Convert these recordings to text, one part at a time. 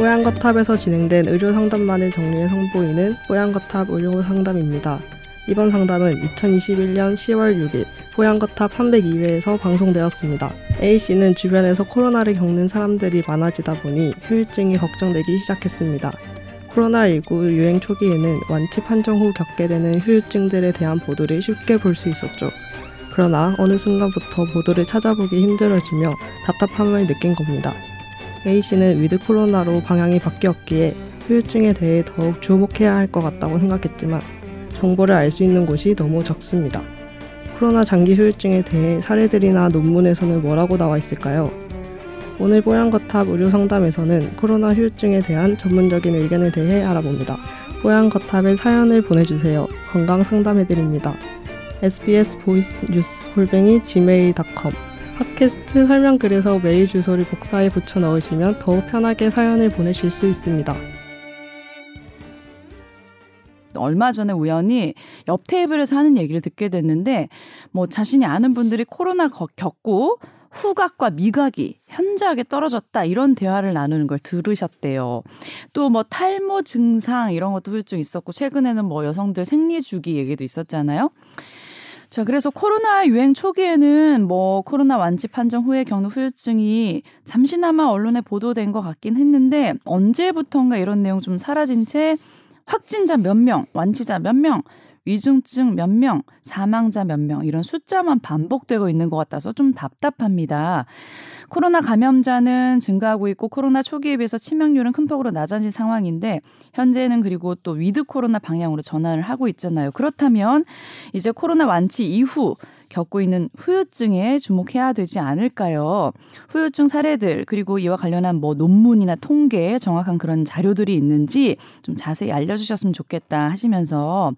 뽀양거탑에서 진행된 의료 상담만을 정리해 선보이는 뽀양거탑 의료 상담입니다. 이번 상담은 2021년 10월 6일 뽀양거탑 302회에서 방송되었습니다. A씨는 주변에서 코로나를 겪는 사람들이 많아지다 보니 후유증이 걱정되기 시작했습니다. 코로나19 유행 초기에는 완치 판정 후 겪게 되는 후유증들에 대한 보도를 쉽게 볼 수 있었죠. 그러나 어느 순간부터 보도를 찾아보기 힘들어지며 답답함을 느낀 겁니다. A씨는 위드 코로나로 방향이 바뀌었기에 후유증에 대해 더욱 주목해야 할 것 같다고 생각했지만 정보를 알 수 있는 곳이 너무 적습니다. 코로나 장기 후유증에 대해 사례들이나 논문에서는 뭐라고 나와 있을까요? 오늘 뽀얀거탑 의료 상담에서는 코로나 후유증에 대한 전문적인 의견에 대해 알아봅니다. 뽀얀거탑에 사연을 보내주세요. 건강 상담해드립니다. sbs voice news 골뱅이 gmail.com 팟캐스트 설명글에서 메일 주소를 복사해 붙여 넣으시면 더욱 편하게 사연을 보내실 수 있습니다. 얼마 전에 우연히 옆 테이블에서 하는 얘기를 듣게 됐는데 뭐 자신이 아는 분들이 코로나 겪고 후각과 미각이 현저하게 떨어졌다 이런 대화를 나누는 걸 들으셨대요. 또 뭐 탈모 증상 이런 것도 후유증 있었고 최근에는 뭐 여성들 생리 주기 얘기도 있었잖아요. 자, 그래서 코로나 유행 초기에는 뭐 코로나 완치 판정 후에 겪는 후유증이 잠시나마 언론에 보도된 것 같긴 했는데 언제부턴가 이런 내용 좀 사라진 채 확진자 몇 명, 완치자 몇 명, 위중증 몇 명, 사망자 몇 명, 이런 숫자만 반복되고 있는 것 같아서 좀 답답합니다. 코로나 감염자는 증가하고 있고 코로나 초기에 비해서 치명률은 큰 폭으로 낮아진 상황인데 현재는 그리고 또 위드 코로나 방향으로 전환을 하고 있잖아요. 그렇다면 이제 코로나 완치 이후 겪고 있는 후유증에 주목해야 되지 않을까요? 후유증 사례들 그리고 이와 관련한 뭐 논문이나 통계 정확한 그런 자료들이 있는지 좀 자세히 알려주셨으면 좋겠다 하시면서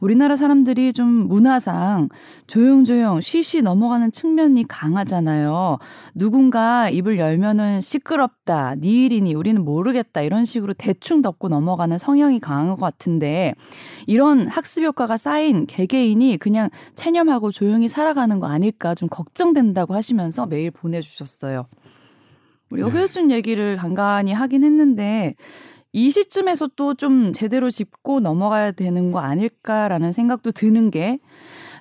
우리나라 사람들이 좀 문화상 조용조용 쉬쉬 넘어가는 측면이 강하잖아요. 누군가 입을 열면은 시끄럽다, 니 일이니 우리는 모르겠다 이런 식으로 대충 덮고 넘어가는 성향이 강한 것 같은데 이런 학습 효과가 쌓인 개개인이 그냥 체념하고 조용히 살아가는 거 아닐까 좀 걱정된다고 하시면서 메일 보내주셨어요. 우리가 네. 후유증 얘기를 간간히 하긴 했는데 이 시점에서 또 좀 제대로 짚고 넘어가야 되는 거 아닐까라는 생각도 드는 게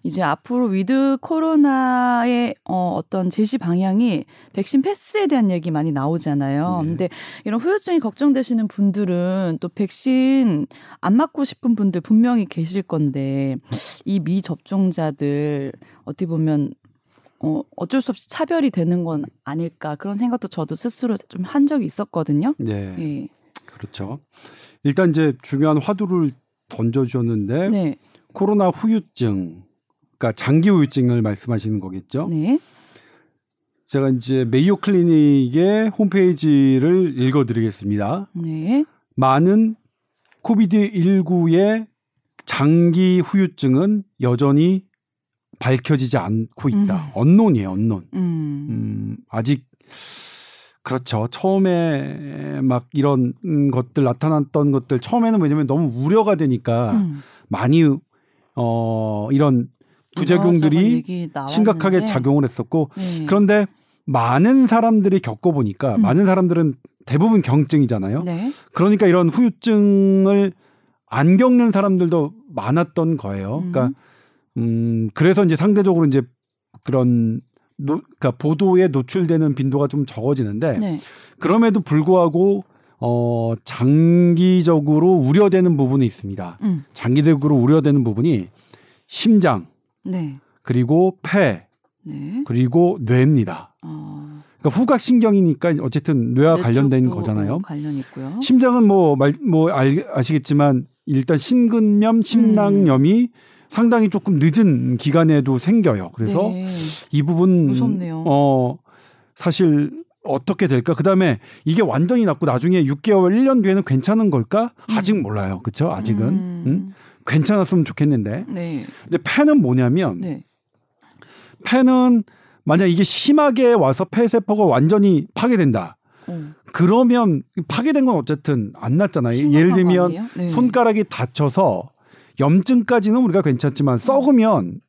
이제 앞으로 위드 코로나의 어, 어떤 제시 방향이 백신 패스에 대한 얘기 많이 나오잖아요. 네. 근데 이런 후유증이 걱정되시는 분들은 또 백신 안 맞고 싶은 분들 분명히 계실 건데 이 미접종자들 어떻게 보면 어, 어쩔 수 없이 차별이 되는 건 아닐까 그런 생각도 저도 스스로 좀 한 적이 있었거든요. 네. 예. 그렇죠. 일단 이제 중요한 화두를 던져주셨는데 네. 코로나 후유증 그러니까 장기 후유증을 말씀하시는 거겠죠? 네. 제가 이제 메이오 클리닉의 홈페이지를 읽어드리겠습니다. 네. 많은 코비드 19의 장기 후유증은 여전히 밝혀지지 않고 있다. 음. 언론이에요, 언론. 음. 음, 아직 그렇죠. 처음에 막 이런 것들 나타났던 것들 처음에는 왜냐면 너무 우려가 되니까 음. 많이 어 이런 부작용들이 심각하게 작용을 했었고 네. 그런데 많은 사람들이 겪어보니까 음. 많은 사람들은 대부분 경증이잖아요. 네. 그러니까 이런 후유증을 안 겪는 사람들도 많았던 거예요. 음. 그러니까 음 그래서 이제 상대적으로 이제 그런 노, 그러니까 보도에 노출되는 빈도가 좀 적어지는데 네. 그럼에도 불구하고 어 장기적으로 우려되는 부분이 있습니다. 음. 장기적으로 우려되는 부분이 심장, 네. 그리고 폐, 네. 그리고 뇌입니다. 어. 그러니까 후각 신경이니까 어쨌든 뇌와 관련된 거잖아요. 관련 있고요. 심장은 뭐말뭐 아시겠지만 일단 심근염, 심낭염이 음. 상당히 조금 늦은 기간에도 생겨요. 그래서 네. 이 부분 무섭네요. 어 사실 어떻게 될까? 그다음에 이게 완전히 낫고 나중에 6개월, 1년 뒤에는 괜찮은 걸까? 아직 음. 몰라요. 그렇죠? 아직은. 음. 음? 괜찮았으면 좋겠는데. 네. 근데 폐는 뭐냐면 네. 폐는 만약 이게 심하게 와서 폐세포가 완전히 파괴된다. 음. 그러면 파괴된 건 어쨌든 안 났잖아요. 예를 들면 네. 손가락이 다쳐서 염증까지는 우리가 괜찮지만 썩으면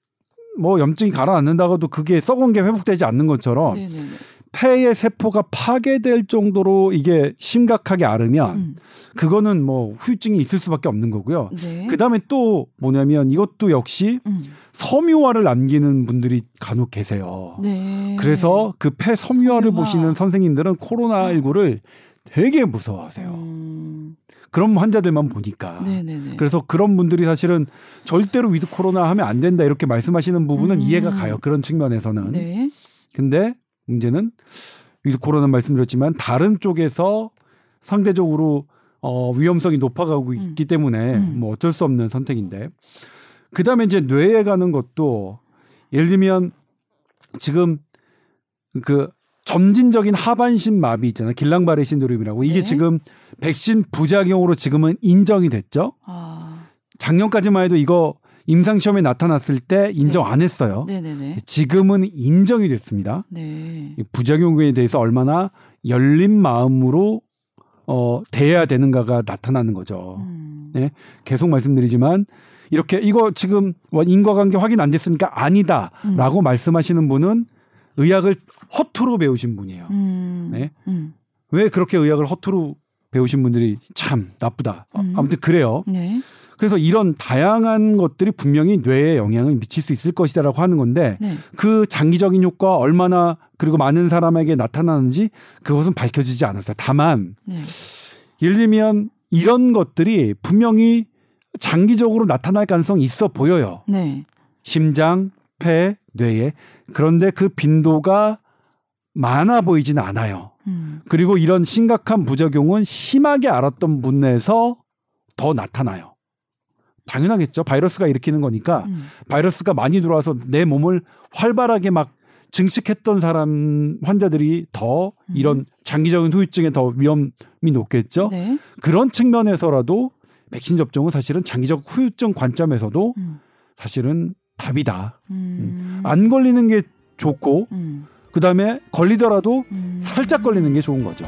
뭐 염증이 가라앉는다고도 그게 썩은 게 회복되지 않는 것처럼 네네네. 폐의 세포가 파괴될 정도로 이게 심각하게 앓으면 음. 그거는 뭐 후유증이 있을 수밖에 없는 거고요. 네. 그다음에 또 뭐냐면 이것도 역시 음. 섬유화를 남기는 분들이 간혹 계세요. 네. 그래서 그 폐 섬유화를 섬유화. 보시는 선생님들은 코로나19를 되게 무서워하세요. 음. 그런 환자들만 보니까. 네네네. 그래서 그런 분들이 사실은 절대로 위드 코로나 하면 안 된다 이렇게 말씀하시는 부분은 음. 이해가 가요. 그런 측면에서는. 네. 근데 문제는 코로나 말씀드렸지만 다른 쪽에서 상대적으로 어, 위험성이 높아가고 음. 있기 음. 때문에 음. 뭐 어쩔 수 없는 선택인데 그 다음에 이제 뇌에 가는 것도 예를 들면 지금 그 점진적인 하반신 마비 있잖아요. 길랑바레 신드롬이라고 이게 네. 지금 백신 부작용으로 지금은 인정이 됐죠. 아. 작년까지만 해도 이거 임상 시험에 나타났을 때 인정 네. 안 했어요. 네네네. 지금은 인정이 됐습니다. 네. 부작용에 대해서 얼마나 열린 마음으로 어 대해야 되는가가 나타나는 거죠. 음. 네. 계속 말씀드리지만 이렇게 이거 지금 인과관계 확인 안 됐으니까 아니다라고 음. 말씀하시는 분은 의학을 허투루 배우신 분이에요. 음. 네. 음. 왜 그렇게 의학을 허투루 배우신 분들이 참 나쁘다. 음. 아무튼 그래요. 네. 그래서 이런 다양한 것들이 분명히 뇌에 영향을 미칠 수 있을 것이다라고 하는 건데 네. 그 장기적인 효과 얼마나 그리고 많은 사람에게 나타나는지 그것은 밝혀지지 않았어요. 다만 네. 예를 들면 이런 것들이 분명히 장기적으로 나타날 가능성이 있어 보여요. 네. 심장, 폐, 뇌에 그런데 그 빈도가 많아 보이지는 않아요. 음. 그리고 이런 심각한 부작용은 심하게 알았던 분에서 더 나타나요. 당연하겠죠. 바이러스가 일으키는 거니까 음. 바이러스가 많이 들어와서 내 몸을 활발하게 막 증식했던 사람 환자들이 더 음. 이런 장기적인 후유증에 더 위험이 높겠죠. 네. 그런 측면에서라도 백신 접종은 사실은 장기적 후유증 관점에서도 음. 사실은 답이다. 음. 안 걸리는 게 좋고 음. 그 다음에 걸리더라도 음. 살짝 걸리는 게 좋은 거죠.